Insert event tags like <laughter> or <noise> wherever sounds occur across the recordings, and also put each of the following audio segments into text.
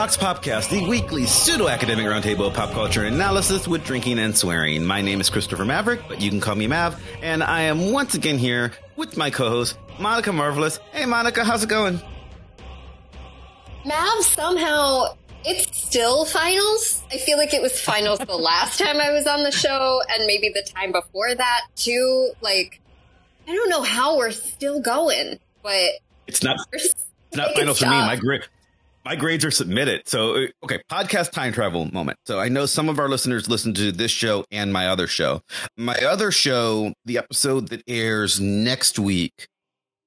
Vox Popcast, the weekly pseudo-academic roundtable of pop culture analysis with drinking and swearing. My name is Christopher Maverick, but you can call me Mav, and I am once again here with my co-host, Monica Marvelous. Hey Monica, how's it going? Mav somehow it's still finals. I feel like it was finals the last time I was on the show and maybe the time before that too. Like I don't know how we're still going, but it's not it's not finals for me. My grade my grades are submitted. So, uh, okay, podcast time travel moment. So, I know some of our listeners listen to this show and my other show. My other show, the episode that airs next week,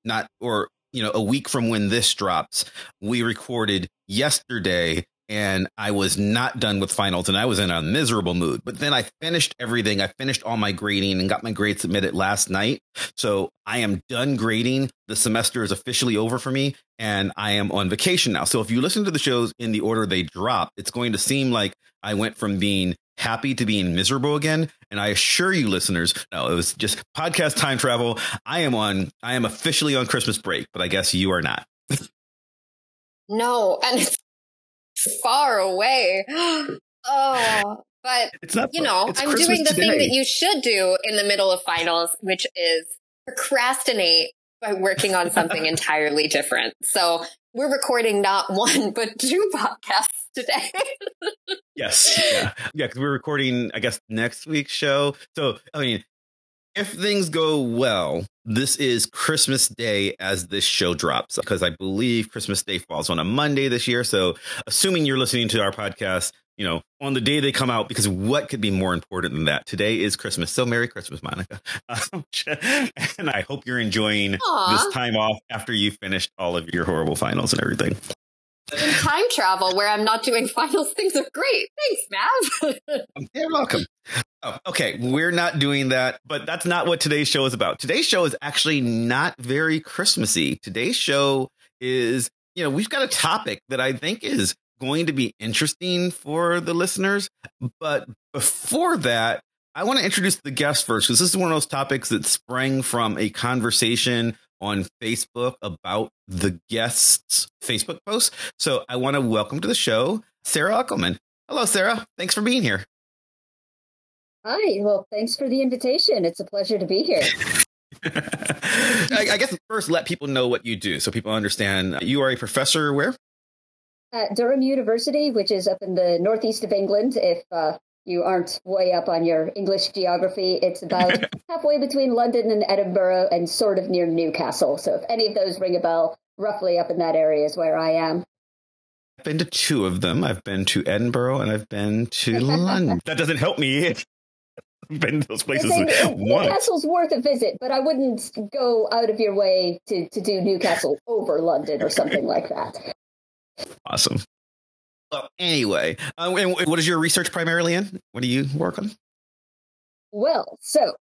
not or you know, a week from when this drops, we recorded yesterday and I was not done with finals and I was in a miserable mood. But then I finished everything. I finished all my grading and got my grades submitted last night. So I am done grading. The semester is officially over for me and I am on vacation now. So if you listen to the shows in the order they drop, it's going to seem like I went from being happy to being miserable again. And I assure you, listeners, no, it was just podcast time travel. I am on, I am officially on Christmas break, but I guess you are not. no, and it's far away. <gasps> oh, but <laughs> you know, I'm Christmas doing the today. thing that you should do in the middle of finals, which is procrastinate by working on something <laughs> entirely different. So we're recording not one, but two podcasts today. <laughs> yes. Yeah. Yeah. Cause we're recording, I guess, next week's show. So, I mean, if things go well, this is Christmas Day as this show drops because I believe Christmas Day falls on a Monday this year. So, assuming you're listening to our podcast, you know, on the day they come out, because what could be more important than that? Today is Christmas. So, Merry Christmas, Monica. <laughs> and I hope you're enjoying Aww. this time off after you finished all of your horrible finals and everything. In time travel, where I'm not doing <laughs> finals, things are great. Thanks, Mav. <laughs> You're welcome. Oh, okay, we're not doing that, but that's not what today's show is about. Today's show is actually not very Christmassy. Today's show is, you know, we've got a topic that I think is going to be interesting for the listeners. But before that, I want to introduce the guest first because this is one of those topics that sprang from a conversation on Facebook about the guests' Facebook post. So I want to welcome to the show Sara Uckelman. Hello, Sara. Thanks for being here. Hi. Well, thanks for the invitation. It's a pleasure to be here. <laughs> <laughs> I, I, guess first let people know what you do so people understand. You are a professor where? At Durham University, which is up in the northeast of England. If uh, you aren't way up on your English geography, it's about <laughs> halfway between London and Edinburgh and sort of near Newcastle. So if any of those ring a bell, roughly up in that area is where I am. I've been to two of them. I've been to Edinburgh and I've been to London. That doesn't help me <laughs> been to those places <laughs> Newcastle's worth a visit, but I wouldn't go out of your way to, to do Newcastle <laughs> over London or something like that. Awesome. Well, anyway, uh, what is your research primarily in? What do you work on? Well, so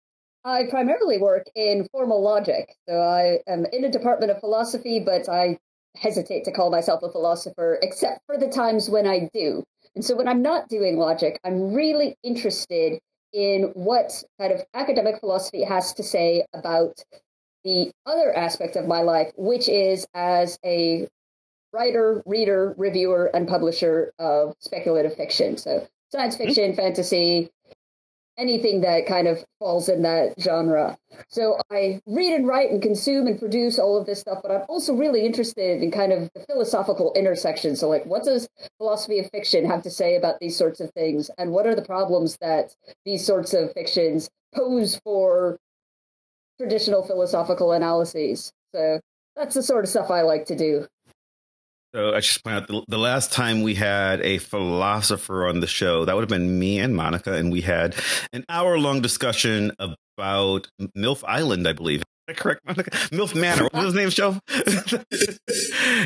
I primarily work in formal logic. So I am in a department of philosophy, but I hesitate to call myself a philosopher, except for the times when I do. And so when I'm not doing logic, I'm really interested in what kind of academic philosophy has to say about the other aspect of my life, which is as a writer, reader, reviewer, and publisher of speculative fiction. So science mm-hmm. fiction, mm-hmm. fantasy, anything that kind of falls in that genre. So I read and write and consume and produce all of this stuff, but I'm also really interested in kind of the philosophical intersection. So, like, what does philosophy of fiction have to say about these sorts of things? And what are the problems that these sorts of fictions pose for traditional philosophical analyses? So, that's the sort of stuff I like to do. So I just point out the, the, last time we had a philosopher on the show, that would have been me and Monica, and we had an hour long discussion about MILF Island, I believe. correct, Monica? MILF Manor. What was his name? Show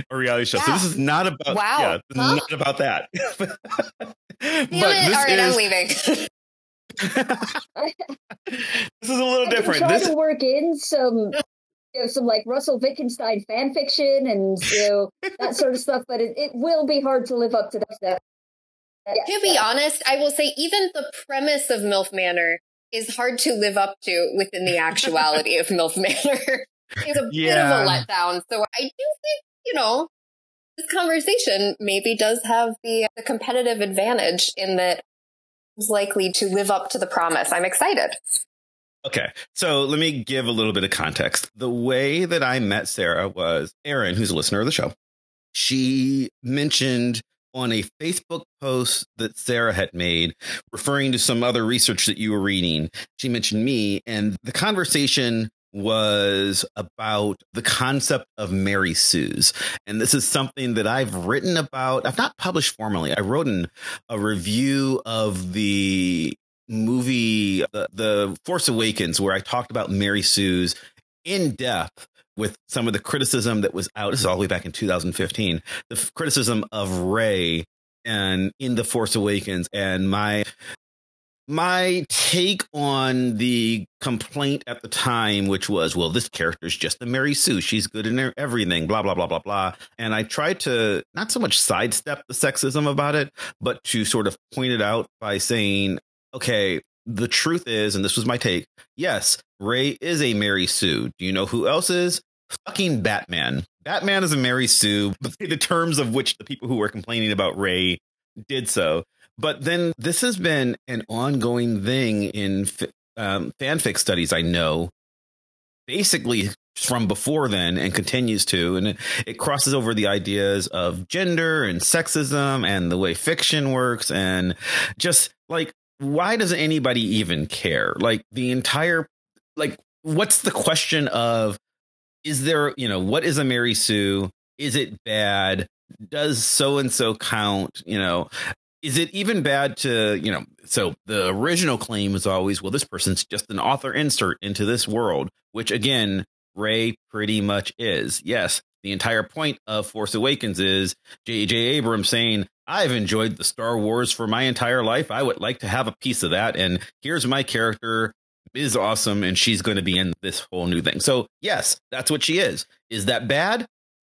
a reality show. Yeah. So this is not about. Wow. Yeah, huh? not about that. but it. All right, is, I'm leaving. this is a little different. This to work in some you know, some like Russell Wittgenstein fan fiction and you know <laughs> that sort of stuff, but it, it will be hard to live up to that. to be honest, I will say even the premise of MILF Manor is hard to live up to within the actuality of <laughs> MILF Manor. it's a yeah. bit of a letdown. So I do think, you know, this conversation maybe does have the, the competitive advantage in that it's likely to live up to the promise. I'm excited. Okay. So let me give a little bit of context. The way that I met Sara was Erin, who's a listener of the show. She mentioned on a Facebook post that Sara had made referring to some other research that you were reading. She mentioned me, and the conversation was about the concept of Mary Sue's. And this is something that I've written about. I've not published formally. I wrote a review of the movie the, the Force Awakens where I talked about Mary Sue's in depth with some of the criticism that was out. This is all the way back in 2015. The criticism of Rey and in the Force Awakens and my my take on the complaint at the time, which was, well, this character is just a Mary Sue. She's good in everything, blah, blah, blah, blah, blah. And I tried to not so much sidestep the sexism about it, but to sort of point it out by saying, okay, the truth is, and this was my take, yes, Rey is a Mary Sue. Do you know who else is? Fucking Batman. Batman is a Mary Sue, <laughs> the terms of which the people who were complaining about Rey did so. But then this has been an ongoing thing in um, fanfic studies. I know, basically from before then, and continues to, and it, it crosses over the ideas of gender and sexism and the way fiction works, and just like why does anybody even care? Like the entire, like what's the question of is there, you know, what is a Mary Sue? Is it bad? Does so and so count? You know, is it even bad to you know so the original claim was always well this person's just an author insert into this world which again Rey pretty much is yes the entire point of force awakens is j.j abrams saying i've enjoyed the star wars for my entire life i would like to have a piece of that and here's my character is awesome and she's going to be in this whole new thing so yes that's what she is is that bad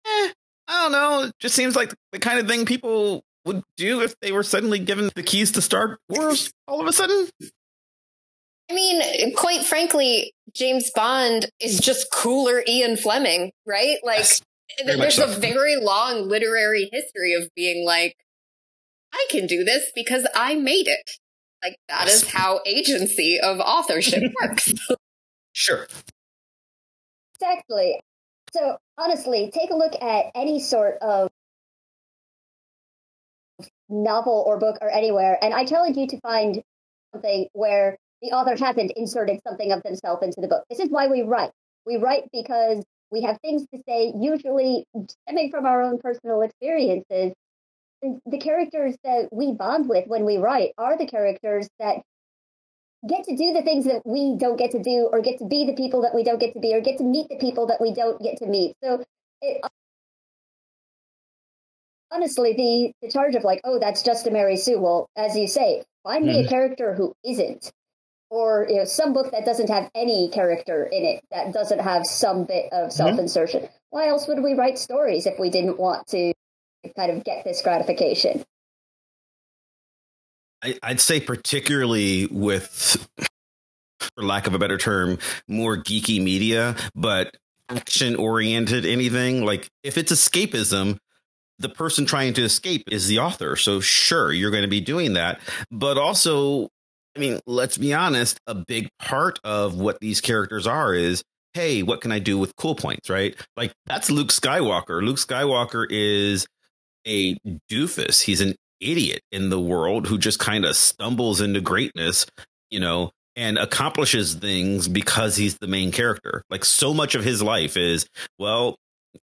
eh, I don't know. It just seems like the kind of thing people would do if they were suddenly given the keys to Star Wars all of a sudden? I mean, quite frankly, James Bond is just cooler Ian Fleming, right? Like, yes, there's so. a very long literary history of being like, I can do this because I made it. Like, that is how agency of authorship <laughs> works. sure. Exactly. So, honestly, take a look at any sort of novel or book or anywhere, and I challenge you to find something where the author hasn't inserted something of themselves into the book. This is why we write. We write because we have things to say, usually stemming from our own personal experiences. The characters that we bond with when we write are the characters that get to do the things that we don't get to do, or get to be the people that we don't get to be, or get to meet the people that we don't get to meet. So it, honestly, the, the charge of like, oh, that's just a Mary Sue. Well, as you say, find mm. me a mm-hmm. character who isn't, or you know, some book that doesn't have any character in it, that doesn't have some bit of self insertion. Mm. Why else would we write stories if we didn't want to kind of get this gratification? I'd say, particularly with, for lack of a better term, more geeky media, but action oriented anything like if it's escapism the person trying to escape is the author. So sure, you're going to be doing that. But also, I mean, let's be honest, a big part of what these characters are is, hey, what can I do with cool points, right? Like that's Luke Skywalker. Luke Skywalker is a doofus. He's an idiot in the world who just kind of stumbles into greatness, you know, and accomplishes things because he's the main character. Like so much of his life is, well,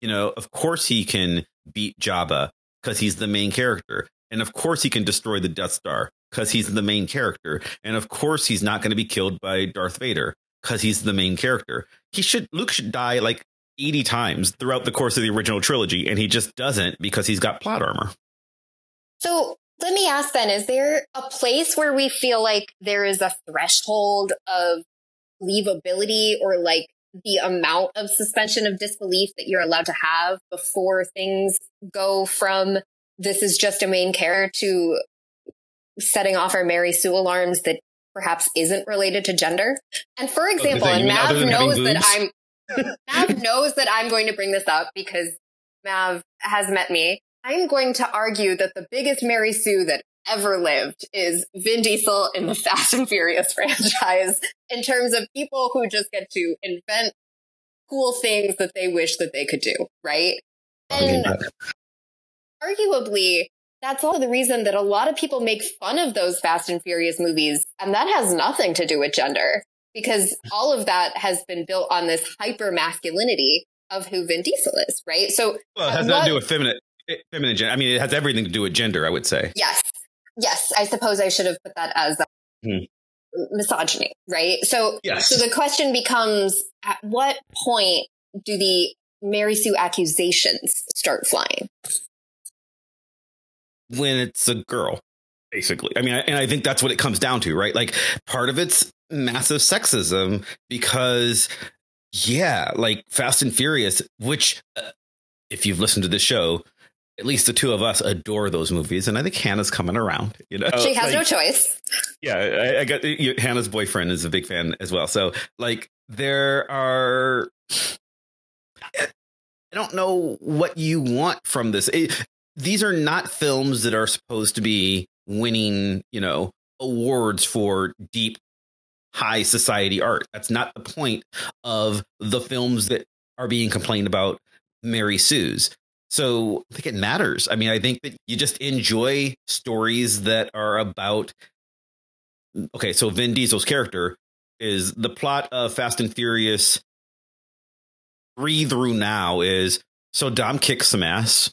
you know, of course he can beat Jabba because he's the main character. And of course he can destroy the Death Star because he's the main character. And of course he's not going to be killed by Darth Vader because he's the main character. He should Luke should die like 80 times throughout the course of the original trilogy and he just doesn't because he's got plot armor. So let me ask then, is there a place where we feel like there is a threshold of believability or like the amount of suspension of disbelief that you're allowed to have before things go from this is just a main character to setting off our Mary Sue alarms that perhaps isn't related to gender. And for oh, example, and Mav knows that I'm Mav knows that I'm going to bring this up because Mav has met me I'm going to argue that the biggest Mary Sue that ever lived is Vin Diesel in the <laughs> Fast and Furious franchise in terms of people who just get to invent cool things that they wish that they could do, right? And arguably, that's all the reason that a lot of people make fun of those Fast and Furious movies. And that has nothing to do with gender because all of that has been built on this hyper masculinity of who Vin Diesel is, right? So, well, it has nothing to do with feminine, feminine gender. I mean, it has everything to do with gender, I would say. Yes. Yes. I suppose I should have put that as hmm. misogyny, right? So, yes. so the question becomes at what point do the Mary Sue accusations start flying? When it's a girl, basically. I mean, and I think that's what it comes down to, right? Like part of it's massive sexism because yeah, like Fast and Furious, which uh, if you've listened to the show, at least the two of us adore those movies, and I think Hannah's coming around. You know, she has like, no choice. Yeah, I, I got you, Hannah's boyfriend is a big fan as well. So, like, there are. I don't know what you want from this. It, these are not films that are supposed to be winning, you know, awards for deep high society art. That's not the point of the films that are being complained about Mary Sue's. So I think it matters. I mean, I think that you just enjoy stories that are about. Okay, so Vin Diesel's character is the plot of Fast and Furious three through now is so Dom kicks some ass.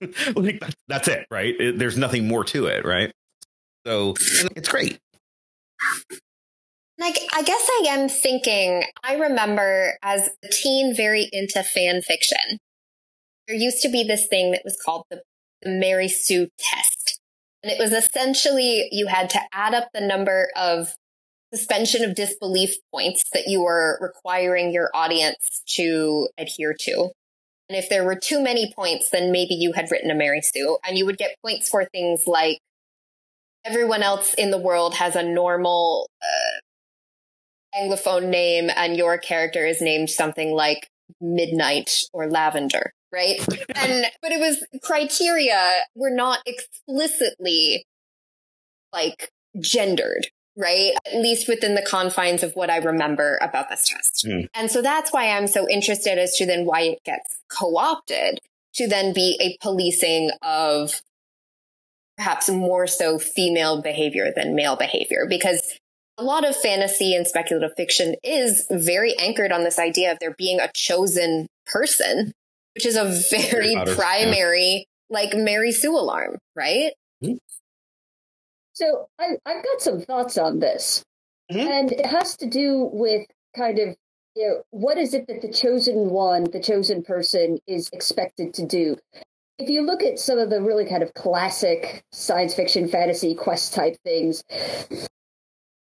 <laughs> like that's it, right? It, there's nothing more to it, right? So it's great. Like, I guess I am thinking, I remember as a teen very into fan fiction. There used to be this thing that was called the, Mary Sue test. And it was essentially you had to add up the number of suspension of disbelief points that you were requiring your audience to adhere to. And if there were too many points, then maybe you had written a Mary Sue and you would get points for things like everyone else in the world has a normal uh, anglophone name and your character is named something like midnight or lavender right? <laughs> And but it was criteria were not explicitly like gendered right? At least within the confines of what i remember about this test. Mm. and so that's why i'm so interested as to then why it gets co-opted to then be a policing of perhaps more so female behavior than male behavior because a lot of fantasy and speculative fiction is very anchored on this idea of there being a chosen person, which is a very primary, like Mary Sue alarm, right? Mm-hmm. So I, I've got some thoughts on this. Mm-hmm. And it has to do with kind of you know, what is it that the chosen one, the chosen person, is expected to do? If you look at some of the really kind of classic science fiction, fantasy, quest type things,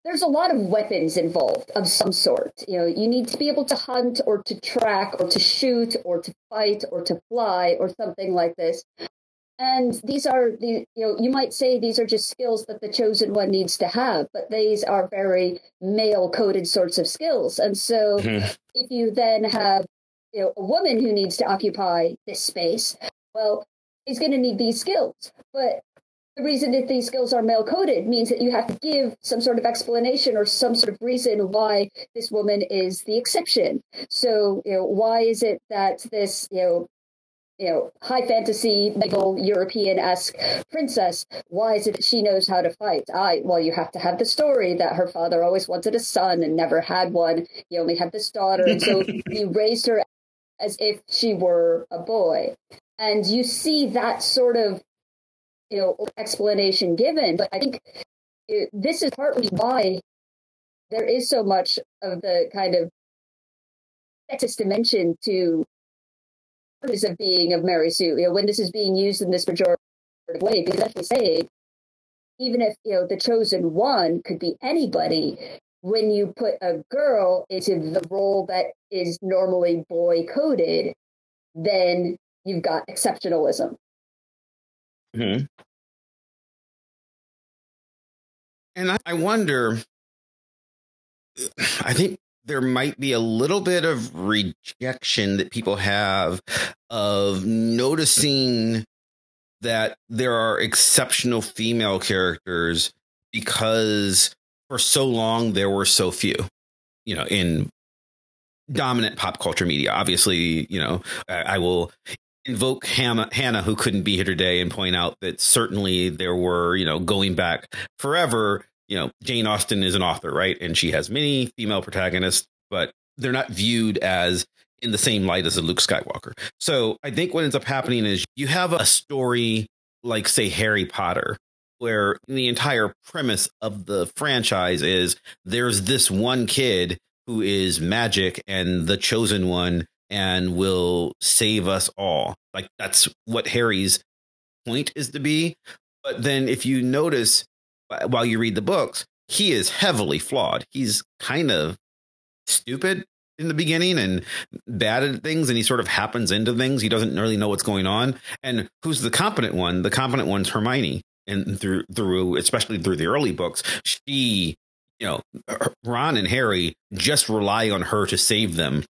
there's a lot of weapons involved of some sort. You know, you need to be able to hunt or to track or to shoot or to fight or to fly or something like this. And these are the, you know, you might say these are just skills that the chosen one needs to have, but these are very male coded sorts of skills. And so mm-hmm. if you then have, you know, a woman who needs to occupy this space, well, he's going to need these skills. But the reason that these skills are male coded means that you have to give some sort of explanation or some sort of reason why this woman is the exception. So, you know, why is it that this, you know, you know, high fantasy, medieval European esque princess. Why is it that she knows how to fight? I well, you have to have the story that her father always wanted a son and never had one. He only had this daughter, and so <laughs> he raised her as if she were a boy. And you see that sort of you know explanation given but i think it, this is partly why there is so much of the kind of sexist dimension to purpose of being of Mary Sue. You know, when this is being used in this pejorative way, because as we say, even if you know the chosen one could be anybody, when you put a girl into the role that is normally boy coded, then you've got exceptionalism. Hmm. And I, I wonder, I think there might be a little bit of rejection that people have of noticing that there are exceptional female characters because for so long there were so few, you know, in dominant pop culture media. Obviously, you know, I, I will invoke Hannah, Hannah, who couldn't be here today, and point out that certainly there were, you know, going back forever, you know, Jane Austen is an author, right? And she has many female protagonists, but they're not viewed as in the same light as a Luke Skywalker. So I think what ends up happening is you have a story like, say, Harry Potter, where the entire premise of the franchise is there's this one kid who is magic and the chosen one and will save us all. Like that's what Harry's point is to be. But then if you notice while you read the books, he is heavily flawed. He's kind of stupid in the beginning and bad at things and he sort of happens into things. He doesn't really know what's going on. And who's the competent one? The competent one's Hermione. And through through especially through the early books, she you know, Ron and Harry just rely on her to save them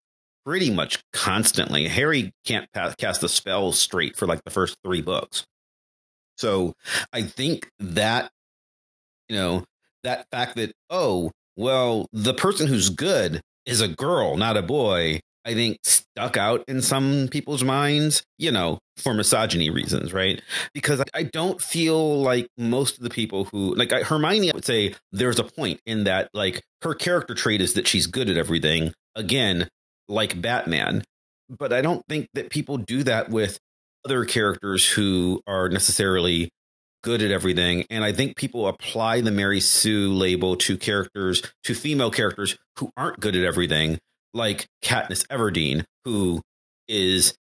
pretty much constantly. Harry can't pass, cast a spell straight for like the first three books. So I think that, you know, that fact that, oh, well, the person who's good is a girl, not a boy, I think stuck out in some people's minds, you know, for misogyny reasons, right? Because I don't feel like most of the people who, like Hermione, I would say there's a point in that, like, her character trait is that she's good at everything. Again, like Batman. But I don't think that people do that with other characters who are necessarily good at everything. And I think people apply the Mary Sue label to characters, to female characters who aren't good at everything, like Katniss Everdeen, who is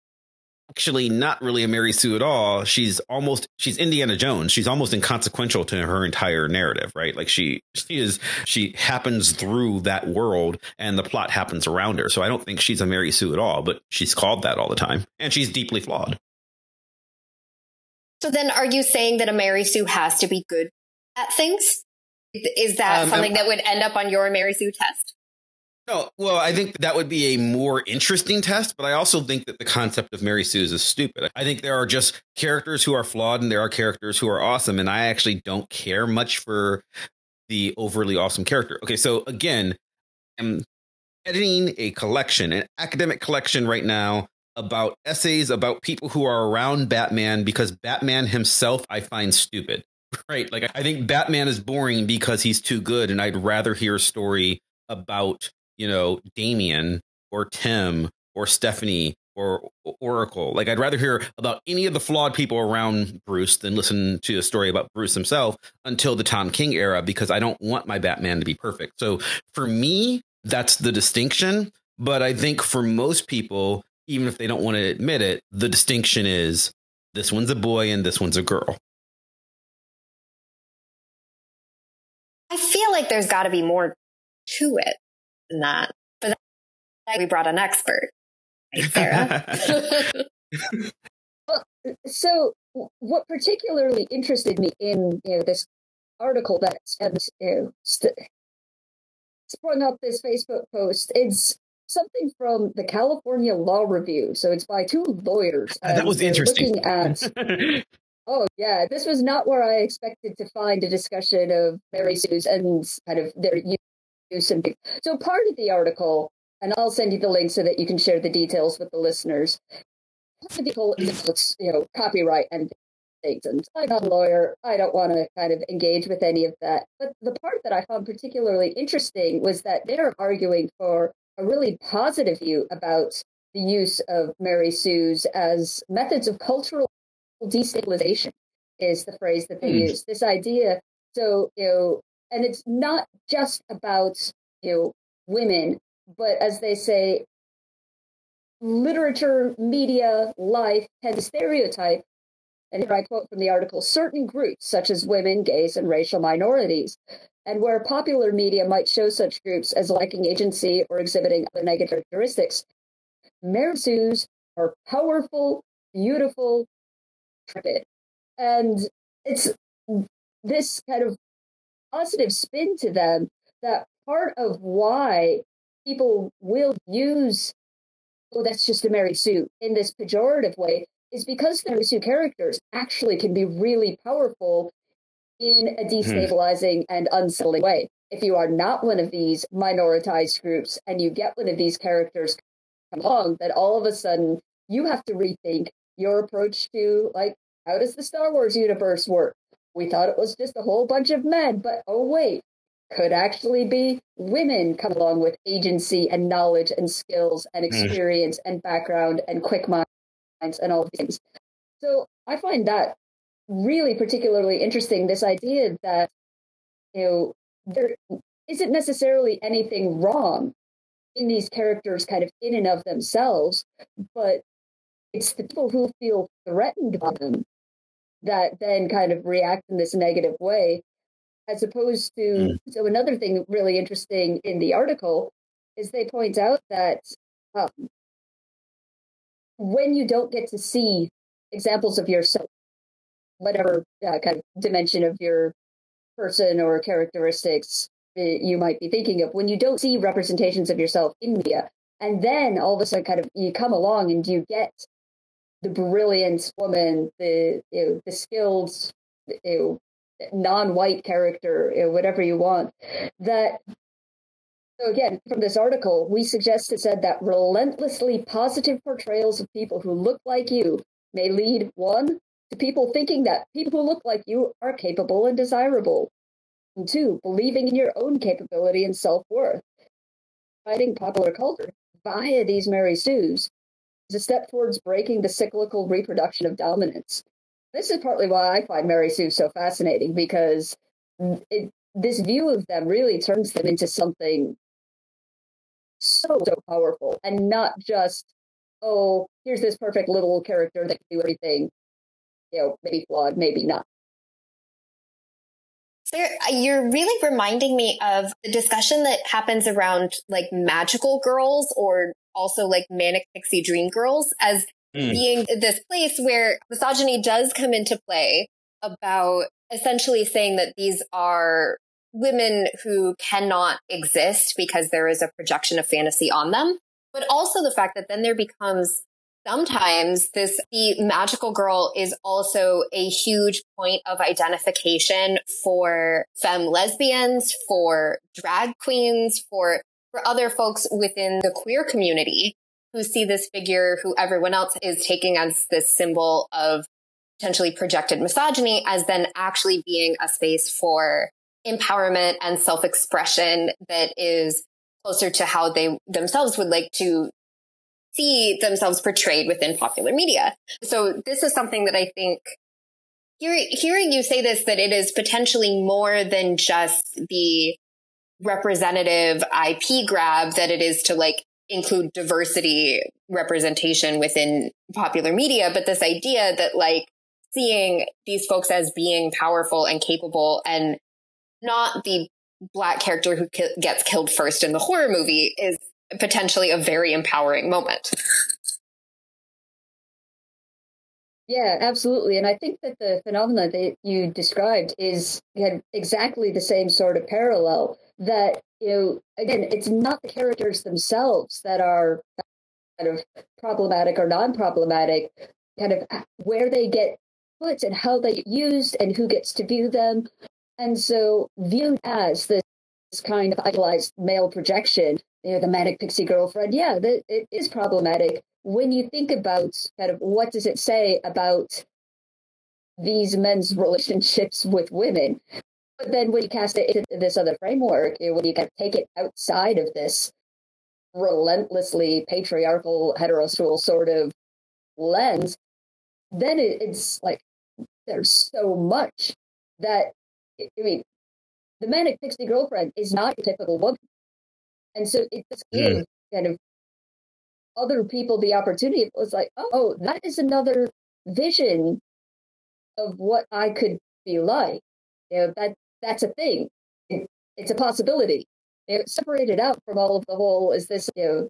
actually not really a Mary Sue at all. She's almost she's Indiana Jones. She's almost inconsequential to her entire narrative, right? Like she she is she happens through that world and the plot happens around her. So I don't think she's a Mary Sue at all, but she's called that all the time. And she's deeply flawed. So then are you saying that a Mary Sue has to be good at things? Is that um, something that would end up on your Mary Sue test? No, well, I think that would be a more interesting test, but I also think that the concept of Mary Sue is stupid. I think there are just characters who are flawed and there are characters who are awesome, and I actually don't care much for the overly awesome character. Okay, so again, I'm editing a collection, an academic collection right now about essays about people who are around Batman because Batman himself I find stupid. <laughs> Right? Like I think Batman is boring because he's too good and I'd rather hear a story about you know, Damian or Tim or Stephanie or Oracle. Like I'd rather hear about any of the flawed people around Bruce than listen to a story about Bruce himself until the Tom King era because I don't want my Batman to be perfect. So for me, that's the distinction. But I think for most people, even if they don't want to admit it, the distinction is this one's a boy and this one's a girl. I feel like there's got to be more to it than that. But we brought an expert, right, Sara. <laughs> well, so, what particularly interested me in you know, this article that you know, st- sprung up this Facebook post is something from the California Law Review. So it's by two lawyers. <laughs> that was interesting. At, <laughs> oh yeah, this was not where I expected to find a discussion of Mary Sue's and kind of their some. So part of the article, and I'll send you the link so that you can share the details with the listeners. Part of the article is you know copyright and things, and I'm not a lawyer. I don't want to kind of engage with any of that. But the part that I found particularly interesting was that they're arguing for a really positive view about the use of Mary Sue's as methods of cultural destabilization is the phrase that they mm. use. This idea, so you know, and it's not just about you know women, but as they say, literature, media, life tend to stereotype. And here I quote from the article certain groups, such as women, gays, and racial minorities. And where popular media might show such groups as lacking agency or exhibiting other negative characteristics, Mary Sue's are powerful, beautiful. And it's this kind of positive spin to them that part of why people will use oh that's just a mary sue in this pejorative way is because those two characters actually can be really powerful in a hmm. destabilizing and unsettling way. If you are not one of these minoritized groups and you get one of these characters come along, then all of a sudden you have to rethink your approach to like how does the Star Wars universe work? We thought it was just a whole bunch of men, but oh wait, could actually be women come along with agency and knowledge and skills and hmm. experience mm. and background and quick minds and all these things. So I find that really particularly interesting. This idea that you know there isn't necessarily anything wrong in these characters, kind of in and of themselves, but it's the people who feel threatened by them that then kind of react in this negative way as opposed to mm. so another thing really interesting in the article is they point out that um, when you don't get to see examples of yourself whatever uh, kind of dimension of your person or characteristics you might be thinking of when you don't see representations of yourself in media and then all of a sudden kind of you come along and you get the brilliant woman the you know, the skilled you know, non-white character, you know, whatever you want. That so again, from this article, we suggested said that relentlessly positive portrayals of people who look like you may lead one to people thinking that people who look like you are capable and desirable. And two, believing in your own capability and self-worth. Fighting popular culture via these Mary Sues is a step towards breaking the cyclical reproduction of dominance. This is partly why I find Mary Sue so fascinating because it, this view of them really turns them into something so so powerful and not just oh here's this perfect little character that can do everything you know maybe flawed maybe not. So you're uh, really reminding me of the discussion that happens around like magical girls or also like manic pixie dream girls as mm. being this place where misogyny does come into play about essentially saying that these are women who cannot exist because there is a projection of fantasy on them, but also the fact that then there becomes sometimes this the magical girl is also a huge point of identification for femme lesbians, for drag queens, for for other folks within the queer community who see this figure who everyone else is taking as this symbol of potentially projected misogyny as then actually being a space for empowerment and self-expression that is closer to how they themselves would like to see themselves portrayed within popular media. So this is something that I think hearing, hearing you say this, that it is potentially more than just the representative IP grab that it is to like include diversity representation within popular media, but this idea that like seeing these folks as being powerful and capable and not the black character who ki- gets killed first in the horror movie is potentially a very empowering moment. Yeah, absolutely. And I think that the phenomena that you described is had exactly the same sort of parallel that you know, again, it's not the characters themselves that are kind of problematic or non-problematic, kind of where they get put and how they get used and who gets to view them. And so viewed as this kind of idolized male projection, you know, the manic pixie girlfriend, yeah, that it is problematic. When you think about kind of what does it say about these men's relationships with women, but then when you cast it into this other framework, when you kind of take it outside of this relentlessly patriarchal, heterosexual sort of lens, then it, it's like there's so much that I mean, the manic pixie girlfriend is not a typical woman, and so it just gives kind of other people the opportunity. It was like, oh, oh, that is another vision of what I could be like. You know, that that's a thing. It, it's a possibility. You know, separated out from all of the whole is this, you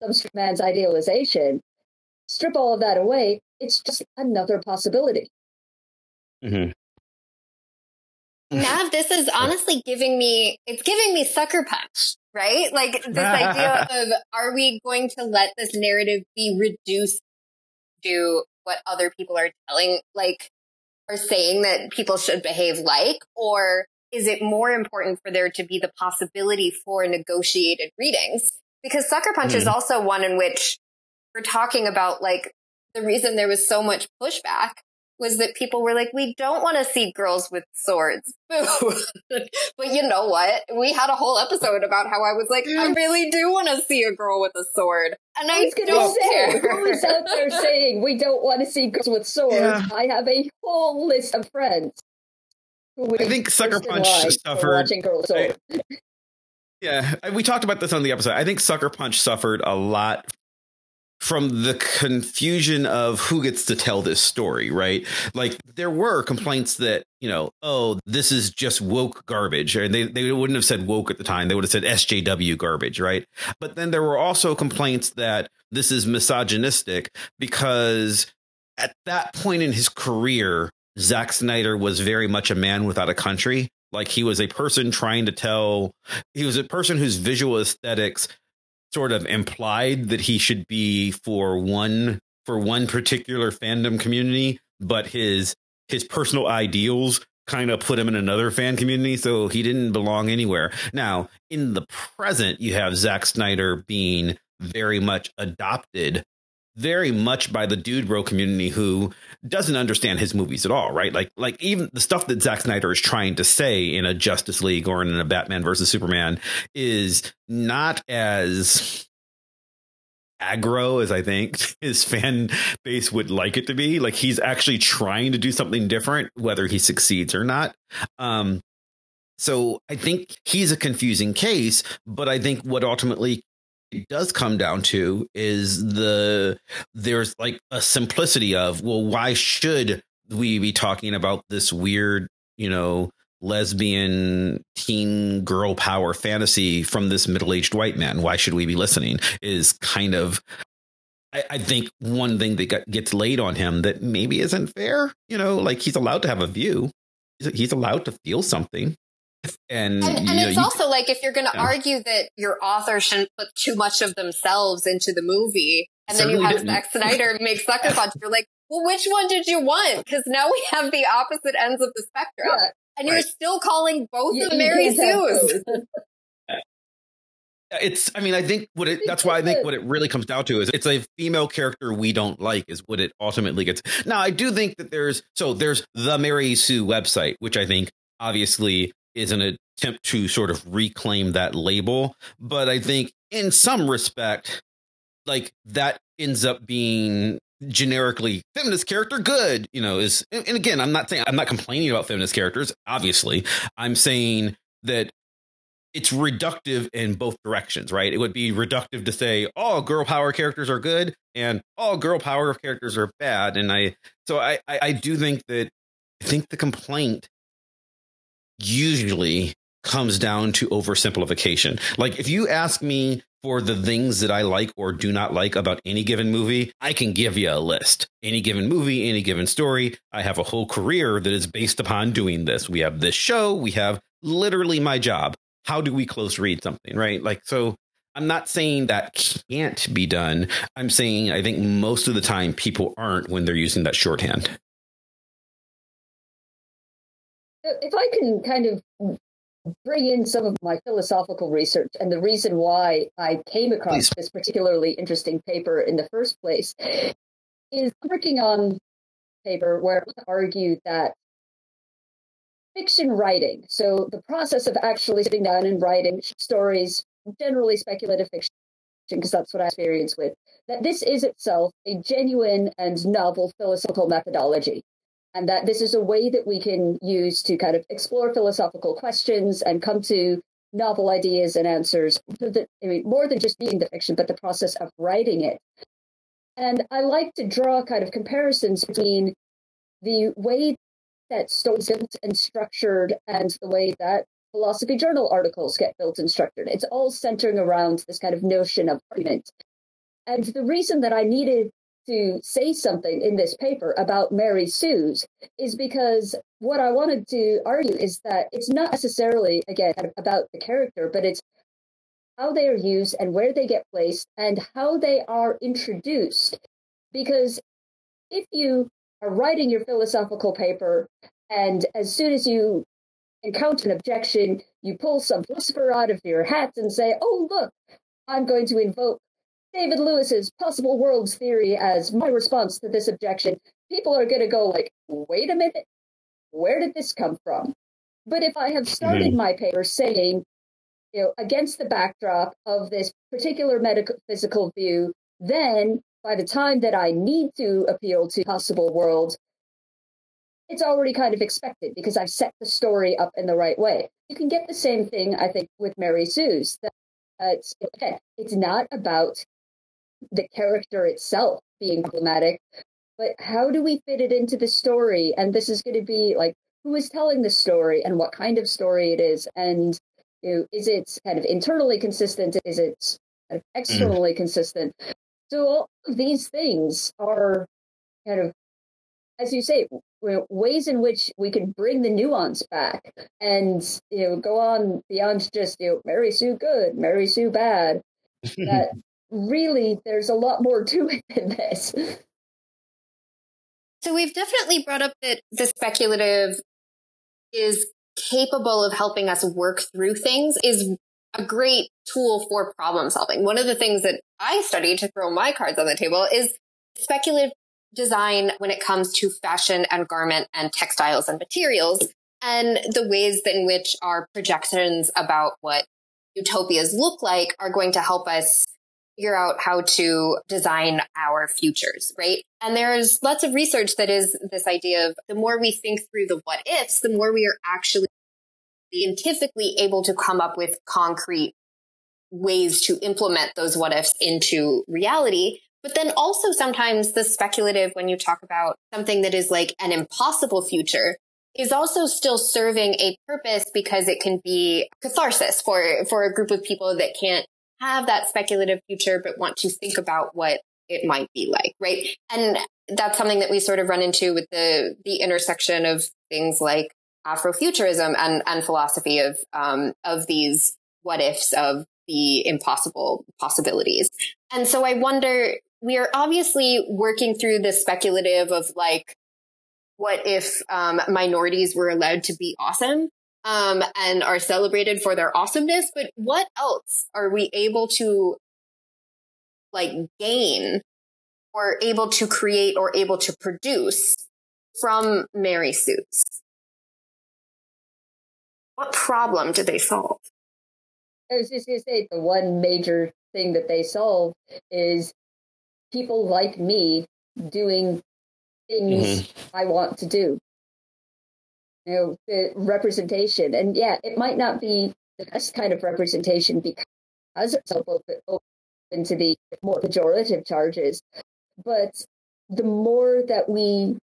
know, some man's idealization. Strip all of that away, it's just another possibility. Mm-hmm. Mav, this is honestly giving me, it's giving me sucker punch, right? Like this idea <laughs> of are we going to let this narrative be reduced to what other people are telling, like, are saying that people should behave like, or is it more important for there to be the possibility for negotiated readings? Because Sucker Punch mm. is hmm. also one in which we're talking about like the reason there was so much pushback was that people were like, we don't want to see girls with swords. <laughs> but you know what? We had a whole episode about how I was like, I mm. really do want to see a girl with a sword. And I, I was going to say, who is out there <laughs> saying we don't want to see girls with swords? Yeah. I have a whole list of friends. I think Sucker Punch suffered. I, <laughs> yeah, we talked about this on the episode. I think Sucker Punch suffered a lot from the confusion of who gets to tell this story, right? Like there were complaints that, you know, oh, this is just woke garbage. Or they, they wouldn't have said woke at the time. They would have said SJW garbage, right? But then there were also complaints that this is misogynistic because at that point in his career, Zack Snyder was very much a man without a country. Like he was a person trying to tell, he was a person whose visual aesthetics sort of implied that he should be for one for one particular fandom community, but his his personal ideals kind of put him in another fan community, so he didn't belong anywhere. Now, in the present, you have Zack Snyder being very much adopted very much by the dude bro community who doesn't understand his movies at all, right? Like like even the stuff that Zack Snyder is trying to say in a Justice League or in a Batman versus Superman is not as aggro as I think <laughs> his fan base would like it to be. Like he's actually trying to do something different, whether he succeeds or not. Um, so I think he's a confusing case, but I think what ultimately it does come down to is the there's like a simplicity of well why should we be talking about this weird you know lesbian teen girl power fantasy from this middle-aged white man? Why should we be listening? Is kind of I, I think one thing that gets laid on him that maybe isn't fair you know like he's allowed to have a view. He's allowed to feel something and, and, and know, it's you, also like if you're going to yeah. argue that your author shouldn't put too much of themselves into the movie, and then you have didn't. Zack Snyder make Sucker Punch, you're like, well, which one did you want? Because now we have the opposite ends of the spectrum, yeah, and right. you're still calling both you, of Mary Sue's. <laughs> it's i mean i think what it that's why i think what it really comes down to is it's a female character we don't like is what it ultimately gets now i do think that there's so there's the mary sue website which i think obviously is an attempt to sort of reclaim that label. But I think in some respect, like that ends up being generically feminist character good you know is and again i'm not saying i'm not complaining about feminist characters obviously. I'm saying that it's reductive in both directions right? It would be reductive to say all girl power characters are good and all girl power characters are bad. And i so i i, I do think that i think the complaint usually comes down to oversimplification. Like if you ask me for the things that I like or do not like about any given movie, I can give you a list. Any given movie, any given story. I have a whole career that is based upon doing this. We have this show, we have literally my job. How do we close read something, right? Like so I'm not saying that can't be done. I'm saying I think most of the time people aren't when they're using that shorthand if I can kind of bring in some of my philosophical research and the reason why I came across Please. this particularly interesting paper in the first place is working on paper where I argue that fiction writing, so the process of actually sitting down and writing stories, generally speculative fiction, because that's what I experience with, that this is itself a genuine and novel philosophical methodology and that this is a way that we can use to kind of explore philosophical questions and come to novel ideas and answers. I mean, more than just reading the fiction, but the process of writing it. And I like to draw kind of comparisons between the way that stories built and structured and the way that philosophy journal articles get built and structured. It's all centering around this kind of notion of argument. And the reason that I needed to say something in this paper about Mary Sue's is because what I wanted to argue is that it's not necessarily, again, about the character, but it's how they are used and where they get placed and how they are introduced. Because if you are writing your philosophical paper, and as soon as you encounter an objection, you pull some philosopher out of your hat and say, "Oh, look, I'm going to invoke David Lewis's possible worlds theory as my response to this objection." People are going to go like, "Wait a minute, where did this come from?" But if I have started mm-hmm. my paper saying, you know, against the backdrop of this particular metaphysical view, then by the time that I need to appeal to possible worlds, it's already kind of expected because I've set the story up in the right way. You can get the same thing, I think, with Mary Sue's. That uh, it's, again, it's not about the character itself being problematic, but how do we fit it into the story? And this is going to be like who is telling the story and what kind of story it is, and you know, is it kind of internally consistent? Is it kind of mm. externally mm. consistent? So all of these things are kind of, as you say, ways in which we can bring the nuance back and you know go on beyond just you know Mary Sue good, Mary Sue bad. <laughs> that really there's a lot more to it than this. So we've definitely brought up that the speculative is capable of helping us work through things is a great tool for problem solving. One of the things that I study to throw my cards on the table is speculative design when it comes to fashion and garment and textiles and materials and the ways in which our projections about what utopias look like are going to help us figure out how to design our futures, right? And there's lots of research that is this idea of the more we think through the what ifs, the more we are actually scientifically able to come up with concrete ways to implement those what ifs into reality. But then also sometimes the speculative, when you talk about something that is like an impossible future, is also still serving a purpose because it can be catharsis for, for a group of people that can't have that speculative future, but want to think about what it might be like, right? And that's something that we sort of run into with the, the intersection of things like Afrofuturism and, and philosophy of, um, of these what ifs of the impossible possibilities. And so I wonder, we are obviously working through the speculative of like, what if um, minorities were allowed to be awesome um, and are celebrated for their awesomeness? But what else are we able to like gain or able to create or able to produce from Mary Sues? What problem did they solve? I was just going to say the one major thing that they solve is people like me doing things mm-hmm. I want to do. You representation. And yeah, it might not be the best kind of representation because it's open to the more pejorative charges. But the more that we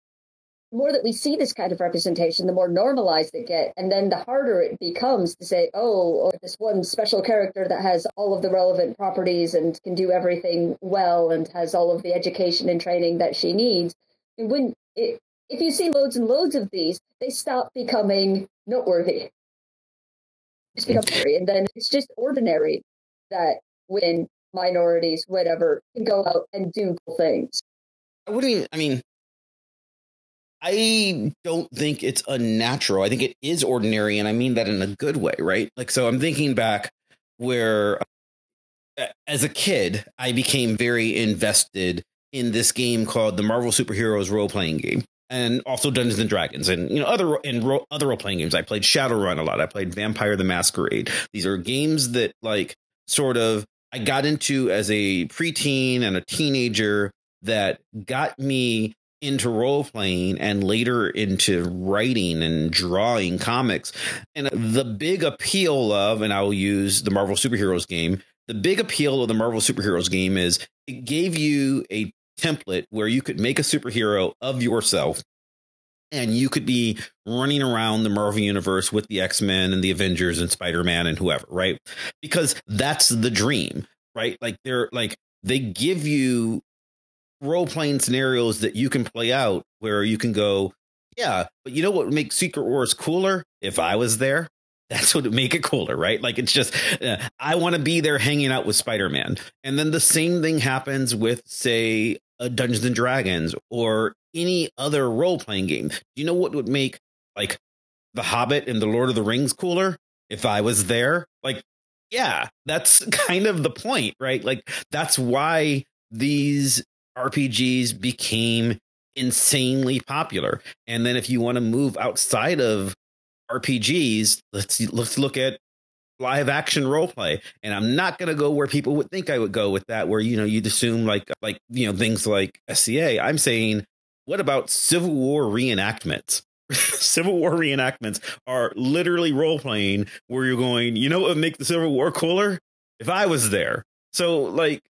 the more that we see this kind of representation, the more normalized it get, and then the harder it becomes to say, "Oh, oh this one special character that has all of the relevant properties and can do everything well and has all of the education and training that she needs." And when it, if you see loads and loads of these, they stop becoming noteworthy. It's become ordinary, and then it's just ordinary that when minorities, whatever, can go out and do things. Do you? I mean, I don't think it's unnatural. I think it is ordinary, and I mean that in a good way, right? Like, so I'm thinking back where, uh, as a kid, I became very invested in this game called the Marvel Superheroes role playing game, and also Dungeons and Dragons, and you know other in ro- other role playing games. I played Shadowrun a lot. I played Vampire the Masquerade. These are games that like sort of I got into as a preteen and a teenager that got me into role playing and later into writing and drawing comics. And the big appeal of, and I will use the Marvel Superheroes game, the big appeal of the Marvel Superheroes game is it gave you a template where you could make a superhero of yourself and you could be running around the Marvel universe with the X Men and the Avengers and Spider Man and whoever, right? Because that's the dream, right? Like they're like they give you role playing scenarios that you can play out where you can go, yeah, but you know what would make Secret Wars cooler? If I was there, <laughs> that's what would make it cooler, right? Like it's just, uh, I want to be there hanging out with Spider Man. And then the same thing happens with, say, a Dungeons and Dragons or any other role playing game. Do you know what would make like The Hobbit and The Lord of the Rings cooler if I was there? Like, yeah, that's <laughs> kind of the point, right? Like, that's why these RPGs became insanely popular. And then if you want to move outside of RPGs, let's let's look at live action role play. And I'm not going to go where people would think I would go with that, where you know you'd assume like like you know things like SCA. I'm saying, what about Civil War reenactments? <laughs> Civil War reenactments are literally role playing where you're going, you know what would make the Civil War cooler? If I was there. So like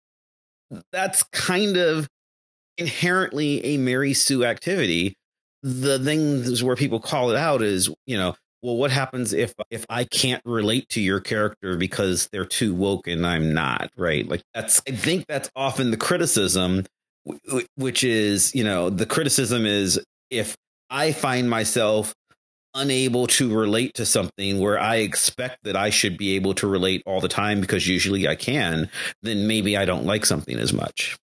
that's kind of inherently a Mary Sue activity. The things where people call it out is, you know, well, what happens if if I can't relate to your character because they're too woke and I'm not, right? Like that's I think that's often the criticism which is, you know, the criticism is if I find myself unable to relate to something where I expect that I should be able to relate all the time because usually I can, then maybe I don't like something as much.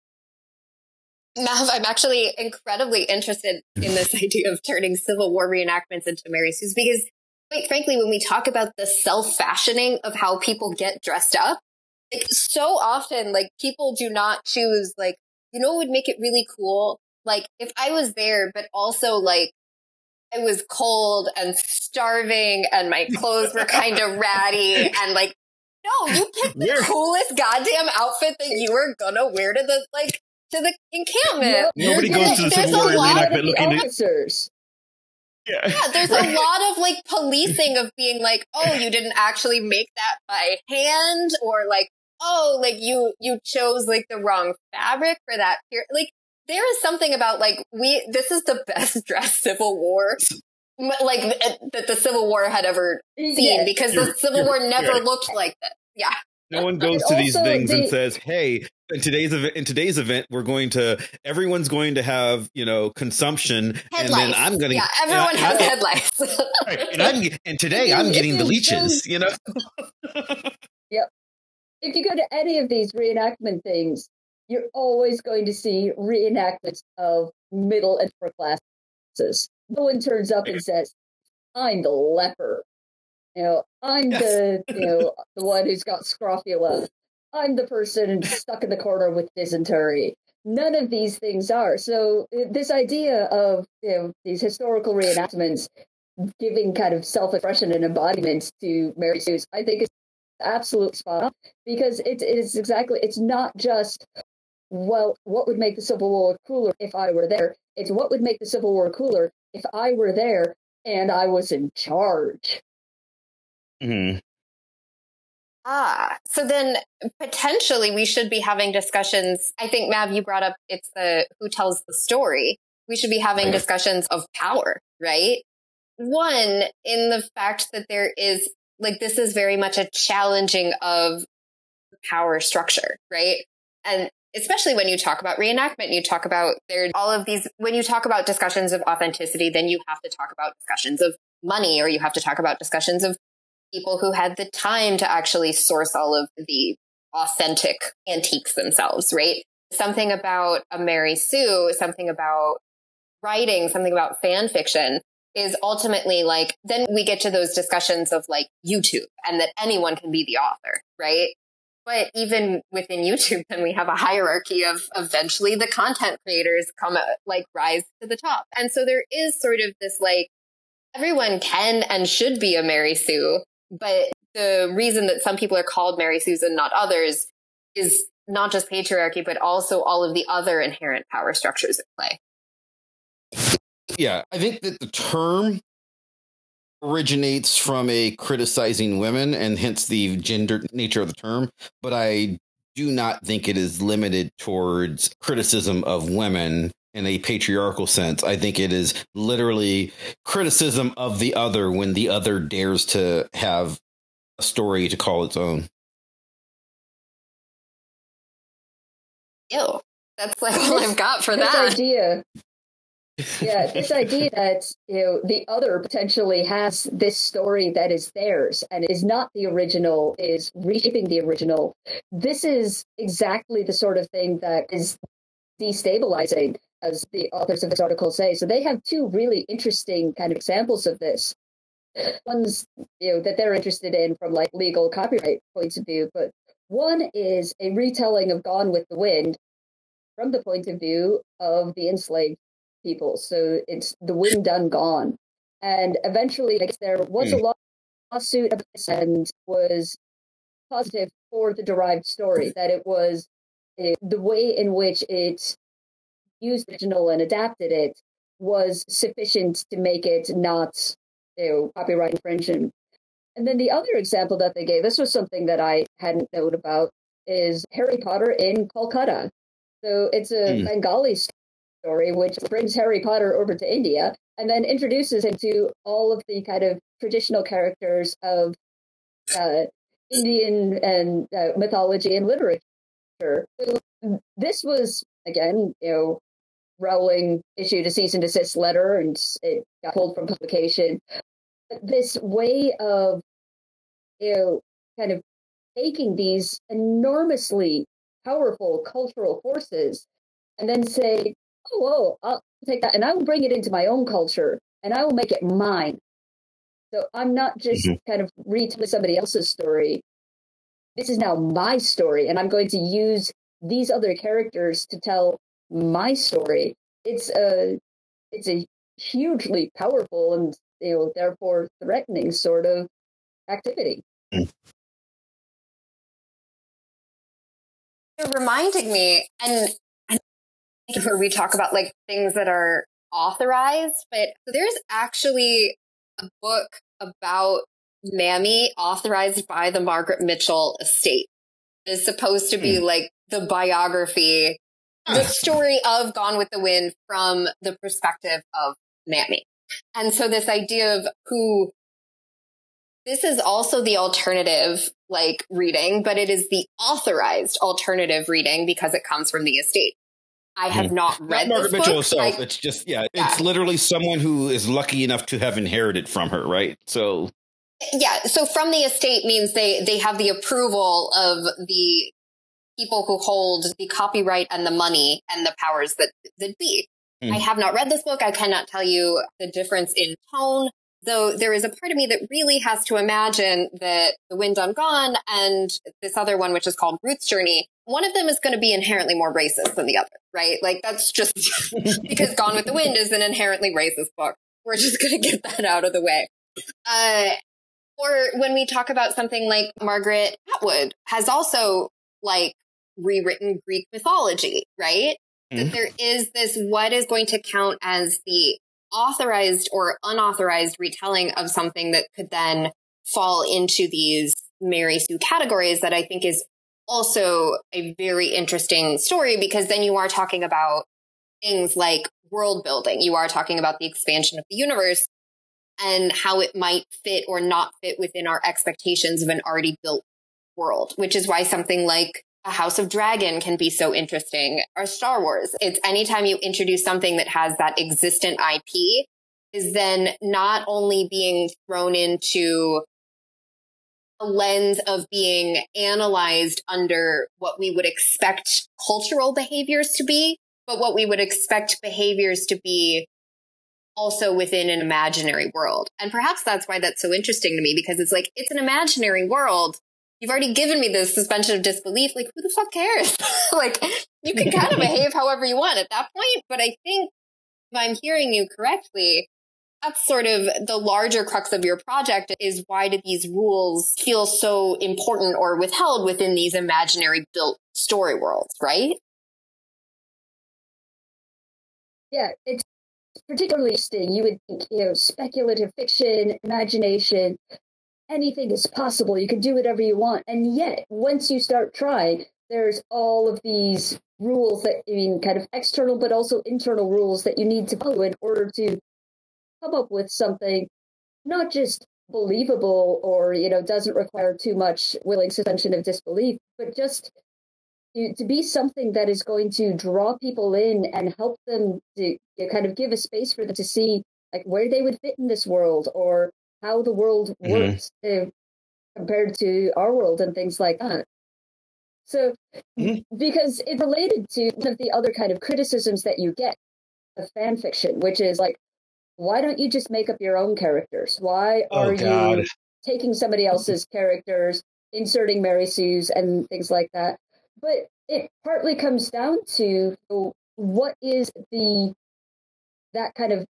Mav, I'm actually incredibly interested in this <laughs> idea of turning Civil War reenactments into Mary Sue's because, quite frankly, when we talk about the self fashioning of how people get dressed up, like so often, like people do not choose, like, you know, would make it really cool? Like, if I was there, but also like I was cold and starving and my clothes were kind of ratty <laughs> and like, no, you picked the coolest goddamn outfit that you were gonna wear to the like to the encampment. Nobody goes to the Civil War reenactment looking officers. Yeah. yeah, there's <laughs> right. a lot of like policing of being like, oh, you didn't actually make that by hand, or like, oh, like you you chose like the wrong fabric for that period. Like there is something about like we this is the <laughs> best dressed Civil War like uh, that the Civil War had ever seen yeah. because the Civil War never looked like this. Yeah. No one goes to these things the, and says, "Hey, in today's event, in today's event, we're going to everyone's going to have you know consumption, and then I'm going to yeah, everyone has headlights, <laughs> right, and I'm and today I'm getting the leeches, you know." <laughs> yep. If you go to any of these reenactment things, you're always going to see reenactments of middle and upper classes. No one turns up and says, I'm the leper. You know, I'm yes. the you know <laughs> the one who's got scrofula. I'm the person stuck in the corner with dysentery. None of these things are. So uh, this idea of you know these historical reenactments giving kind of self-expression and embodiment to Mary Sue's, I think is absolute spot because it is exactly it's not just well, what would make the Civil War cooler if I were there? It's what would make the Civil War cooler if I were there and I was in charge. Hmm. Ah, so then potentially we should be having discussions. I think Mav, you brought up it's the who tells the story. We should be having discussions of power, right? One, in the fact that there is like this is very much a challenging of power structure, right? And especially when you talk about reenactment, you talk about there all of these when you talk about discussions of authenticity, then you have to talk about discussions of money or you have to talk about discussions of people who had the time to actually source all of the authentic antiques themselves, right? Something about a Mary Sue, something about writing, something about fan fiction is ultimately like, then we get to those discussions of like YouTube and that anyone can be the author, right? But even within YouTube, then we have a hierarchy of eventually the content creators come like rise to the top. And so there is sort of this like, everyone can and should be a Mary Sue. But the reason that some people are called Mary Sues and not others is not just patriarchy, but also all of the other inherent power structures at play. Yeah, I think that the term originates from a criticizing women and hence the gender nature of the term, but I do not think it is limited towards criticism of women in a patriarchal sense. I think it is literally criticism of the other when the other dares to have a story to call its own. Ew. That's like all I've got for that idea <laughs> yeah, this idea that you know the other potentially has this story that is theirs and is not the original, is reshaping the original. This is exactly the sort of thing that is destabilizing, as the authors of this article say. So they have two really interesting kind of examples of this. Ones you know that they're interested in from like legal copyright points of view, but one is a retelling of Gone with the Wind from the point of view of the enslaved people. So it's the wind done gone. And eventually, like, there was a hmm. lawsuit and was positive for the derived story that it was it, the way in which it used original and adapted it was sufficient to make it not you know, copyright infringement. And then the other example that they gave, this was something that I hadn't known about, is Harry Potter in Kolkata. So it's a mm. Bengali story which brings Harry Potter over to India and then introduces him to all of the kind of traditional characters of uh, Indian and uh, mythology and literature. So this was again, you know, Rowling issued a cease and desist letter, and it got pulled from publication. But this way of, you know, kind of taking these enormously powerful cultural forces and then say, oh, whoa, I'll take that and I will bring it into my own culture and I will make it mine. So I'm not just mm-hmm. kind of retelling somebody else's story. This is now my story, and I'm going to use these other characters to tell my story. It's a it's a hugely powerful and you know therefore threatening sort of activity. Mm. You're reminding me, and where we talk about like things that are authorized, but there's actually a book about Mammy authorized by the Margaret Mitchell estate. It's supposed to be hmm. like the biography, the story of Gone with the Wind from the perspective of Mammy. And so this idea of who this is also the alternative like reading, but it is the authorized alternative reading because it comes from the estate. I have hmm. not read not Margaret Mitchell herself. I, it's just yeah, yeah, it's literally someone who is lucky enough to have inherited from her, right? So yeah, so from the estate means they they have the approval of the people who hold the copyright and the money and the powers that that be. Mm. I have not read this book. I cannot tell you the difference in tone. Though there is a part of me that really has to imagine that The Wind Done Gone and this other one, which is called Ruth's Journey, one of them is going to be inherently more racist than the other, right? Like that's just <laughs> because Gone with the Wind is an inherently racist book. We're just going to get that out of the way. Uh, or when we talk about something like Margaret Atwood has also like rewritten Greek mythology, right? Mm-hmm. That there is this what is going to count as the authorized or unauthorized retelling of something that could then fall into these Mary Sue categories that I think is also a very interesting story because then you are talking about things like world building. You are talking about the expansion of the universe and how it might fit or not fit within our expectations of an already built world, which is why something like a House of Dragon can be so interesting or Star Wars. It's anytime you introduce something that has that existent IP is then not only being thrown into a lens of being analyzed under what we would expect cultural behaviors to be, but what we would expect behaviors to be also within an imaginary world. And perhaps that's why that's so interesting to me because it's like, it's an imaginary world. You've already given me this suspension of disbelief. Like, who the fuck cares? <laughs> like, you can kind of behave however you want at that point. But I think if I'm hearing you correctly, that's sort of the larger crux of your project is why do these rules feel so important or withheld within these imaginary built story worlds, right? Yeah, it's particularly interesting. You would think, you know, speculative fiction, imagination, anything is possible. You can do whatever you want. And yet, once you start trying, there's all of these rules that, I mean, kind of external, but also internal rules that you need to follow in order to come up with something not just believable or you know doesn't require too much willing suspension of disbelief but just to, be something that is going to draw people in and help them to kind of give a space for them to see like where they would fit in this world or how the world mm-hmm. works compared to our world and things like that So, mm-hmm. because it's related to one of the other kind of criticisms that you get of fan fiction, which is like, why don't you just make up your own characters? Why oh, are oh, you taking somebody else's <laughs> characters, inserting Mary Sue's and things like that? But it partly comes down to what is the that kind of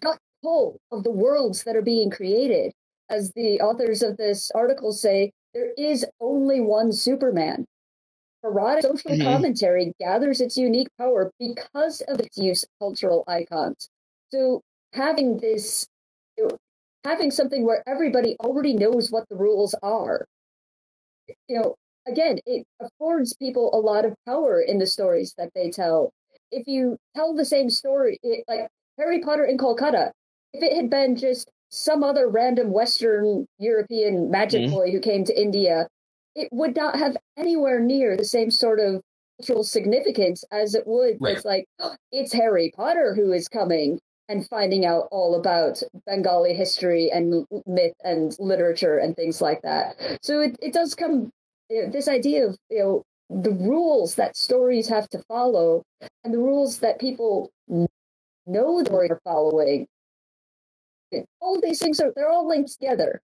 gut pull of the worlds that are being created. As the authors of this article say, there is only one Superman. Parodic social mm-hmm. commentary gathers its unique power because of its use of cultural icons. So having this, having something where everybody already knows what the rules are, you know, again, it affords people a lot of power in the stories that they tell. If you tell the same story, it, like Harry Potter in Kolkata, if it had been just some other random Western European magic mm-hmm. boy who came to India, it would not have anywhere near the same sort of cultural significance as it would. Right. It's like, oh, it's Harry Potter who is coming and finding out all about Bengali history and myth and literature and things like that. So it, it does come, you know, this idea of, you know, the rules that stories have to follow and the rules that people know they're following all these things are they're all linked together.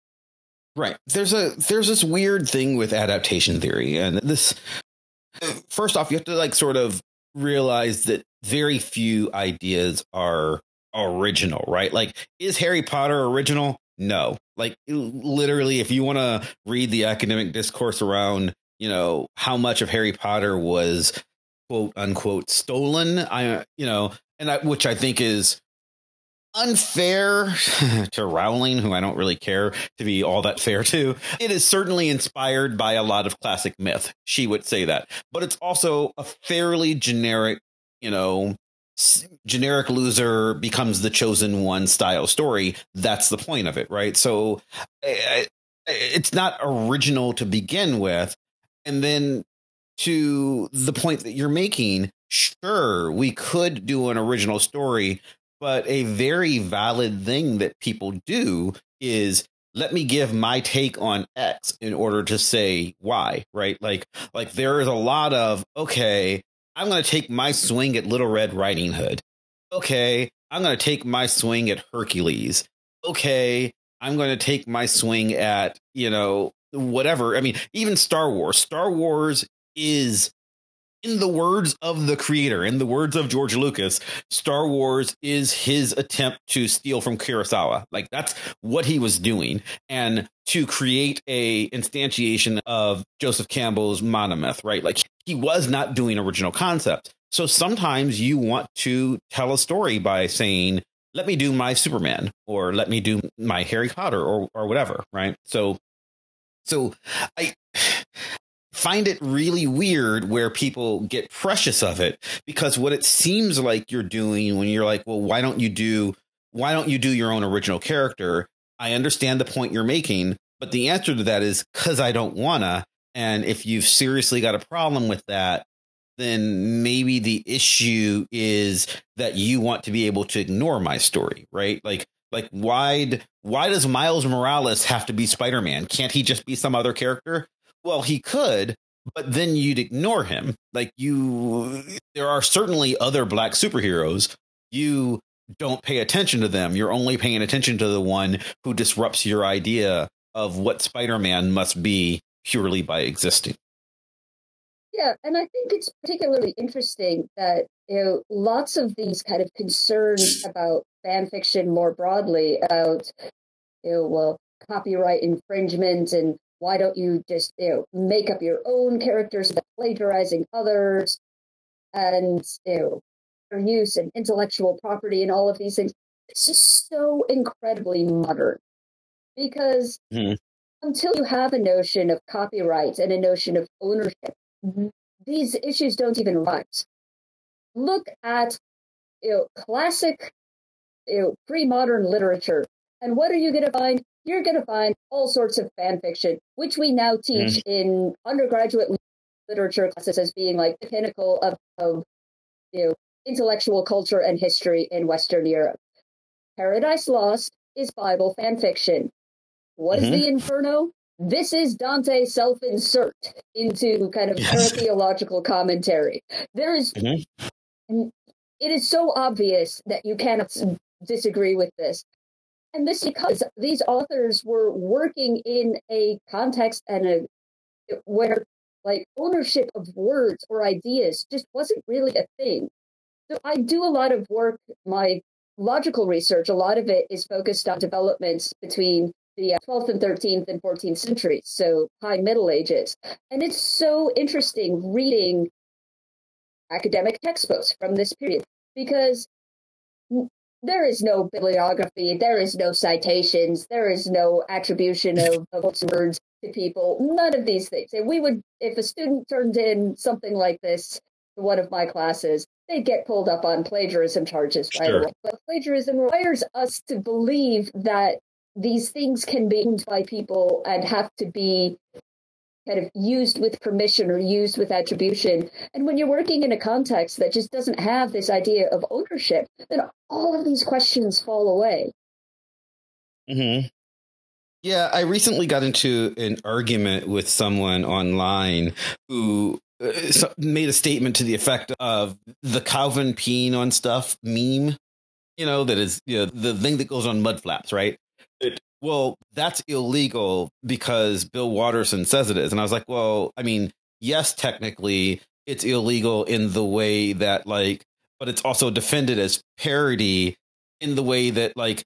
Right. There's a there's this weird thing with adaptation theory, and this first off, you have to like sort of realize that very few ideas are original, right? Like, is Harry Potter original? No. Like, literally, if you want to read the academic discourse around, you know, how much of Harry Potter was quote unquote stolen, I, you know, and I, which I think is unfair <laughs> to Rowling, who I don't really care to be all that fair to. It is certainly inspired by a lot of classic myth. She would say that, but it's also a fairly generic, you know, generic loser becomes the chosen one style story. That's the point of it, right? So it's not original to begin with. And then to the point that you're making, sure, we could do an original story, but a very valid thing that people do is let me give my take on X in order to say why, right? Like, like there is a lot of, okay, I'm going to take my swing at Little Red Riding Hood. Okay, I'm going to take my swing at Hercules. Okay, I'm going to take my swing at, you know, whatever. I mean, even Star Wars. Star Wars is in the words of the creator, in the words of George Lucas, Star Wars is his attempt to steal from Kurosawa. Like that's what he was doing. And to create a instantiation of Joseph Campbell's monomyth, right? Like he was not doing original concept. So sometimes you want to tell a story by saying, let me do my Superman or let me do my Harry Potter or or whatever, right? So so I find it really weird where people get precious of it because what it seems like you're doing when you're like, well, why don't you do why don't you do your own original character? I understand the point you're making, but the answer to that is because I don't wanna. And if you've seriously got a problem with that, then maybe the issue is that you want to be able to ignore my story, right? Like, like why why does Miles Morales have to be Spider Man? Can't he just be some other character? Well, he could, but then you'd ignore him. Like you, there are certainly other black superheroes. You don't pay attention to them. You're only paying attention to the one who disrupts your idea of what Spider Man must be purely by existing. Yeah, and I think it's particularly interesting that you know lots of these kind of concerns about fan fiction more broadly about you know well copyright infringement and why don't you just you know make up your own characters that plagiarizing others and you know their use and intellectual property and all of these things? It's just so incredibly modern because mm-hmm. until you have a notion of copyright and a notion of ownership, these issues don't even rise. Look at you know classic you know pre-modern literature and what are you going to find you're going to find all sorts of fan fiction, which we now teach mm. in undergraduate literature classes as being like the pinnacle of, of you know, intellectual culture and history in Western Europe. Paradise Lost is Bible fan fiction. What mm-hmm. is the Inferno? this is Dante self insert into kind of yes. <laughs> theological commentary. There is, mm-hmm. it is so obvious that you cannot disagree with this. And this because these authors were working in a context and a where like ownership of words or ideas just wasn't really a thing. So I do a lot of work, my logical research, a lot of it is focused on developments between the 12th uh, and 13th and 14th centuries, so high Middle Ages. And it's so interesting reading academic textbooks from this period because there is no bibliography, there is no citations, there is no attribution of, of words to people, none of these things. And we would, if a student turned in something like this to one of my classes, they'd get pulled up on plagiarism charges right sure. away. But plagiarism requires us to believe that these things can be owned by people and have to be kind of used with permission or used with attribution. And when you're working in a context that just doesn't have this idea of ownership, then all of these questions fall away. Hmm. Yeah, I recently got into an argument with someone online who uh, made a statement to the effect of the Calvin peeing on stuff meme. You know that is you know, the thing that goes on mud flaps, right? It, well, that's illegal because Bill Watterson says it is. And I was like, well, I mean, yes, technically it's illegal in the way that, like, but it's also defended as parody in the way that, like,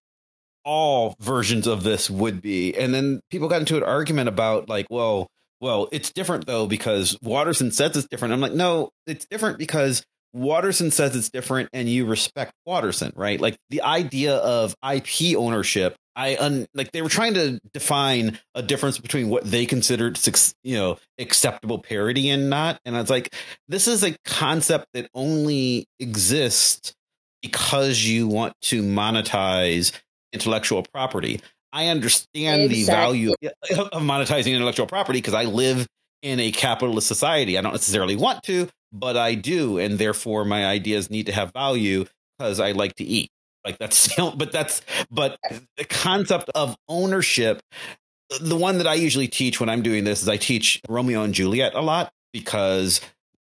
all versions of this would be. And then people got into an argument about, like, well, well, it's different though because Watterson says it's different. I'm like, no, it's different because Watterson says it's different and you respect Watterson, right? Like the idea of IP ownership I un, like they were trying to define a difference between what they considered you know acceptable parody and not and I was like this is a concept that only exists because you want to monetize intellectual property. I understand exactly. the value of monetizing intellectual property because I live in a capitalist society. I don't necessarily want to, but I do and therefore my ideas need to have value because I like to eat. Like that's, <laughs> but that's, but the concept of ownership, the one that I usually teach when I'm doing this is I teach Romeo and Juliet a lot because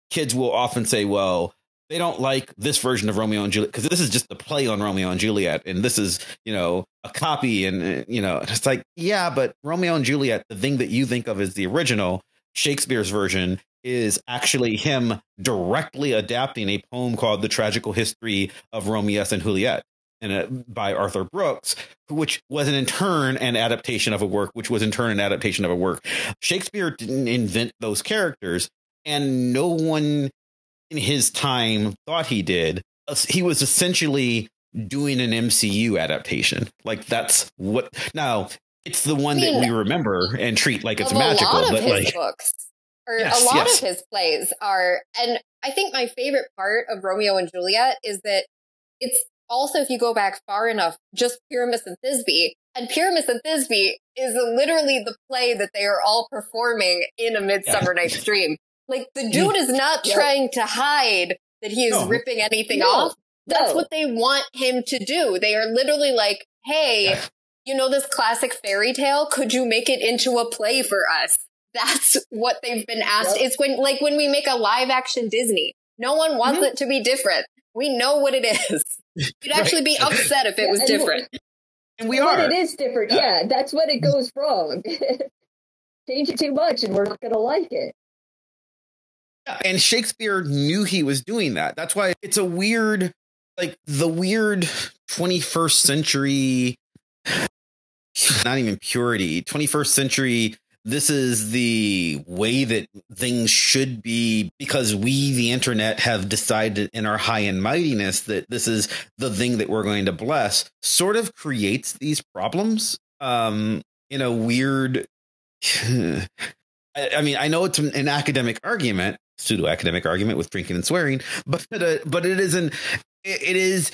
kids will often say, well, they don't like this version of Romeo and Juliet because this is just a play on Romeo and Juliet, and this is you know a copy, and uh, you know it's like yeah, but Romeo and Juliet, the thing that you think of as the original Shakespeare's version is actually him directly adapting a poem called The Tragical History of Romeo and Juliet and a, by Arthur Brooks, which was in turn an adaptation of a work, which was in turn an adaptation of a work. Shakespeare didn't invent those characters, and no one in his time thought he did. He was essentially doing an MCU adaptation. Like that's what now it's the one I mean, that we remember and treat like it's magical. but like books or yes, a lot yes. of his plays are, and I think my favorite part of Romeo and Juliet is that it's also, if you go back far enough, just Pyramus and Thisbe. And Pyramus and Thisbe is literally the play that they are all performing in A Midsummer yeah. Night's <laughs> Dream. Like, the dude is not yeah. trying to hide that he is no. ripping anything no. off. That's no. what they want him to do. They are literally like, hey, you know this classic fairy tale? Could you make it into a play for us? That's what they've been asked. Yep. It's when, like, when we make a live action Disney. No one wants mm-hmm. it to be different. We know what it is. <laughs> You'd actually be upset if it was different. And we are. it is different. Yeah, that's when it goes wrong. <laughs> Change it too much and we're not going to like it. And Shakespeare knew he was doing that. That's why it's a weird, like the weird 21st century, <sighs> not even purity, 21st century this is the way that things should be because we, the internet, have decided in our high and mightiness that this is the thing that we're going to bless, sort of creates these problems um, in a weird. <laughs> I mean, I know it's an, an academic argument, pseudo academic argument with drinking and swearing, but uh, <laughs> but it isn't. It is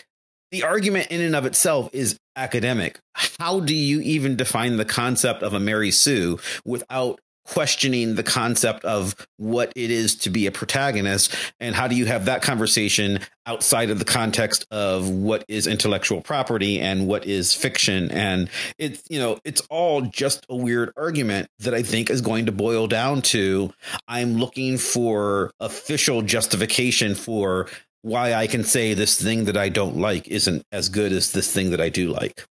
the argument in and of itself is academic. How do you even define the concept of a Mary Sue without questioning the concept of what it is to be a protagonist and how do you have that conversation outside of the context of what is intellectual property and what is fiction and it's you know it's all just a weird argument that i think is going to boil down to i'm looking for official justification for why i can say this thing that i don't like isn't as good as this thing that i do like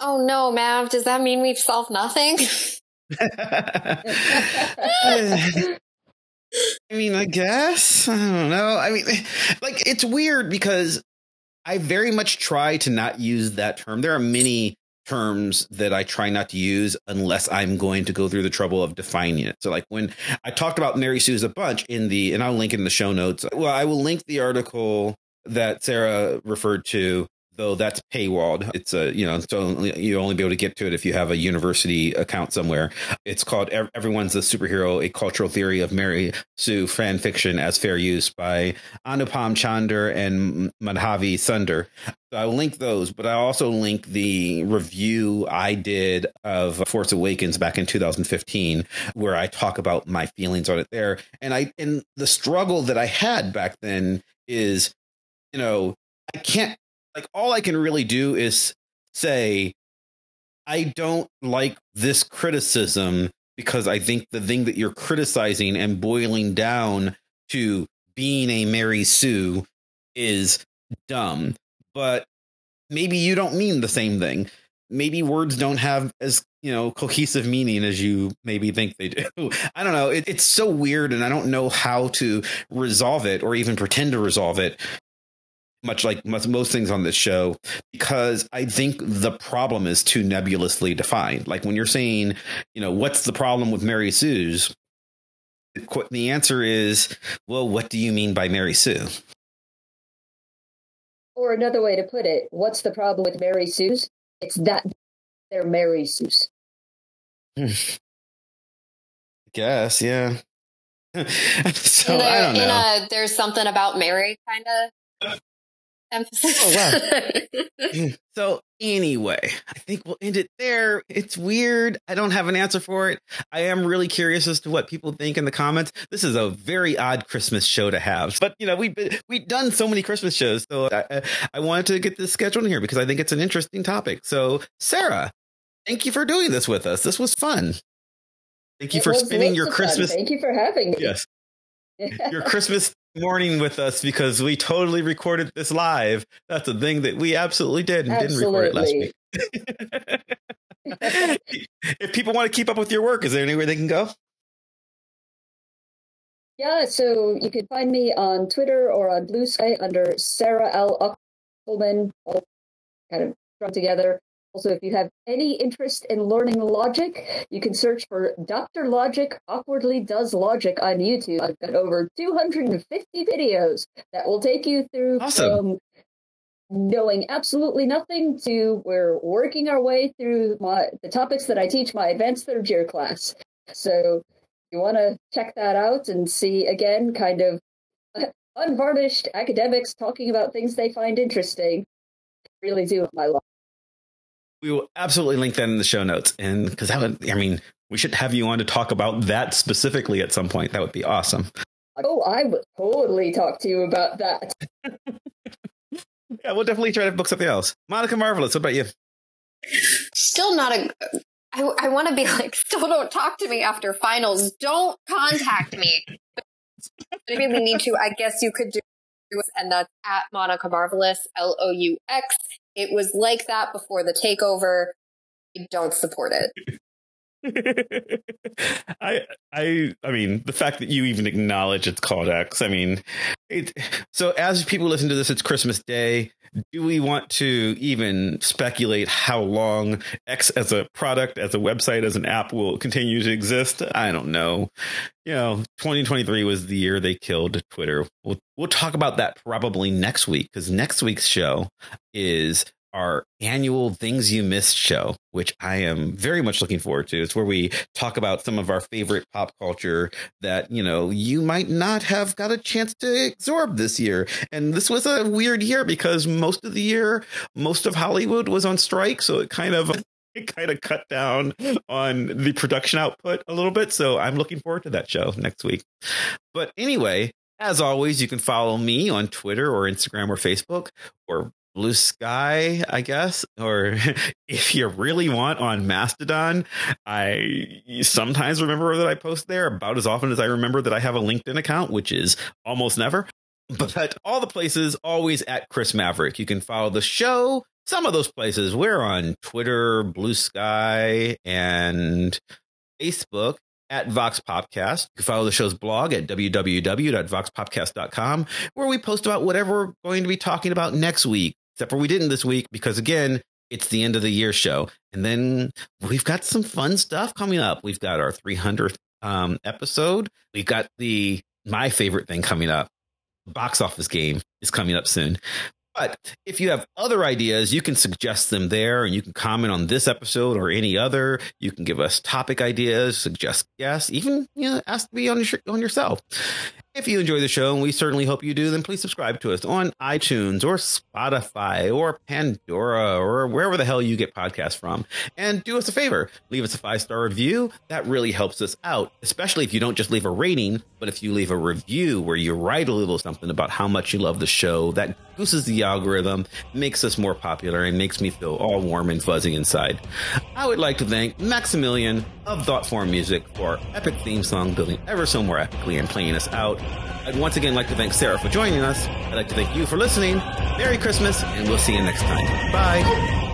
Oh no, Mav, does that mean we've solved nothing? <laughs> <laughs> I mean, I guess. I don't know. I mean, like, it's weird because I very much try to not use that term. There are many terms that I try not to use unless I'm going to go through the trouble of defining it. So like when I talked about Mary Sue's a bunch in the and I'll link it in the show notes. Well, I will link the article that Sara referred to though that's paywalled. It's a you know so you only be able to get to it if you have a university account somewhere. It's called "Everyone's a Superhero: A Cultural Theory of Mary Sue Fan Fiction as Fair Use" by Anupam Chander and Madhavi Sunder. So I'll link those, but I also link the review I did of Force Awakens back in 2015, where I talk about my feelings on it there. And I and the struggle that I had back then is, you know, I can't like all I can really do is say I don't like this criticism because I think the thing that you're criticizing and boiling down to being a Mary Sue is dumb. But maybe you don't mean the same thing. Maybe words don't have as you know cohesive meaning as you maybe think they do. <laughs> I don't know. It, it's so weird, and I don't know how to resolve it or even pretend to resolve it much like most things on this show, because I think the problem is too nebulously defined. Like when you're saying, you know, what's the problem with Mary Sue's? The answer is, well, what do you mean by Mary Sue? Or another way to put it, what's the problem with Mary Sue's? It's that they're Mary Sue's. <laughs> Guess, yeah. <laughs> so I don't know. A, there's something about Mary kind of emphasis. Oh, wow. <laughs> so, anyway, I think we'll end it there. It's weird. I don't have an answer for it. I am really curious as to what people think in the comments. This is a very odd Christmas show to have, but you know, we've been, we've done so many Christmas shows, so I, I wanted to get this scheduled in here because I think it's an interesting topic. So, Sara, thank you for doing this with us. This was fun. Thank you it for spending your Christmas. Fun. Thank you for having me. Yes. <laughs> your Christmas morning with us because we totally recorded this live. That's a thing that we absolutely did and absolutely. didn't record it last week. <laughs> if people want to keep up with your work, is there anywhere they can go? Yeah, so you can find me on Twitter or on Bluesky under Sara L. Uckelman, all kind of strung together. Also, if you have any interest in learning logic, you can search for Dr. Logic Awkwardly Does Logic on YouTube. I've got over 250 videos that will take you through awesome. from knowing absolutely nothing to we're working our way through my the topics that I teach my advanced third year class. So you want to check that out and see again kind of <laughs> unvarnished academics talking about things they find interesting. I really do my life. We will absolutely link that in the show notes. And because that would, I mean, we should have you on to talk about that specifically at some point. That would be awesome. Oh, I would totally talk to you about that. yeah, we'll definitely try to book something else. Monica Marvelous, what about you? Still not a. I, I want to be like, still don't talk to me after finals. Don't contact me. <laughs> Maybe we need to. I guess you could do, and that's at Monica Marvelous, L O U X it was like that before the takeover. I don't support it. <laughs> <laughs> I I I mean the fact that you even acknowledge it's called X. I mean, it. So as people listen to this, it's Christmas Day. Do we want to even speculate how long X as a product, as a website, as an app will continue to exist? I don't know. You know, 2023 was the year they killed Twitter. We'll we'll talk about that probably next week because next week's show is our annual Things You Missed show, which I am very much looking forward to. It's where we talk about some of our favorite pop culture that, you know, you might not have got a chance to absorb this year. And this was a weird year because most of the year, most of Hollywood was on strike. So it kind of <laughs> it kind of cut down on the production output a little bit. So I'm looking forward to that show next week. But anyway, as always, you can follow me on Twitter or Instagram or Facebook or Bluesky, I guess, or <laughs> if you really want on Mastodon, I sometimes remember that I post there about as often as I remember that I have a LinkedIn account, which is almost never. <laughs> But all the places always at Chris Maverick. You can follow the show. Some of those places we're on Twitter, Bluesky, and Facebook at VoxPopcast. You can follow the show's blog at www.voxpopcast.com, where we post about whatever we're going to be talking about next week. Except for we didn't this week because again, it's the end of the year show. And then we've got some fun stuff coming up. We've got our 300th um, episode. We've got the my favorite thing coming up. Box office game is coming up soon. But if you have other ideas, you can suggest them there and you can comment on this episode or any other. You can give us topic ideas, suggest guests, even you know, ask to be on, your, on yourself. If you enjoy the show, and we certainly hope you do, then please subscribe to us on iTunes or Spotify or Pandora or wherever the hell you get podcasts from. And do us a favor, leave us a five star review. That really helps us out, especially if you don't just leave a rating, but if you leave a review where you write a little something about how much you love the show. That boosts the algorithm, makes us more popular, and makes me feel all warm and fuzzy inside. I would like to thank Maximilian of Thoughtform Music for epic theme song building ever so more epically and playing us out. I'd once again like to thank Sara for joining us. I'd like to thank you for listening. Merry Christmas, and we'll see you next time. Bye.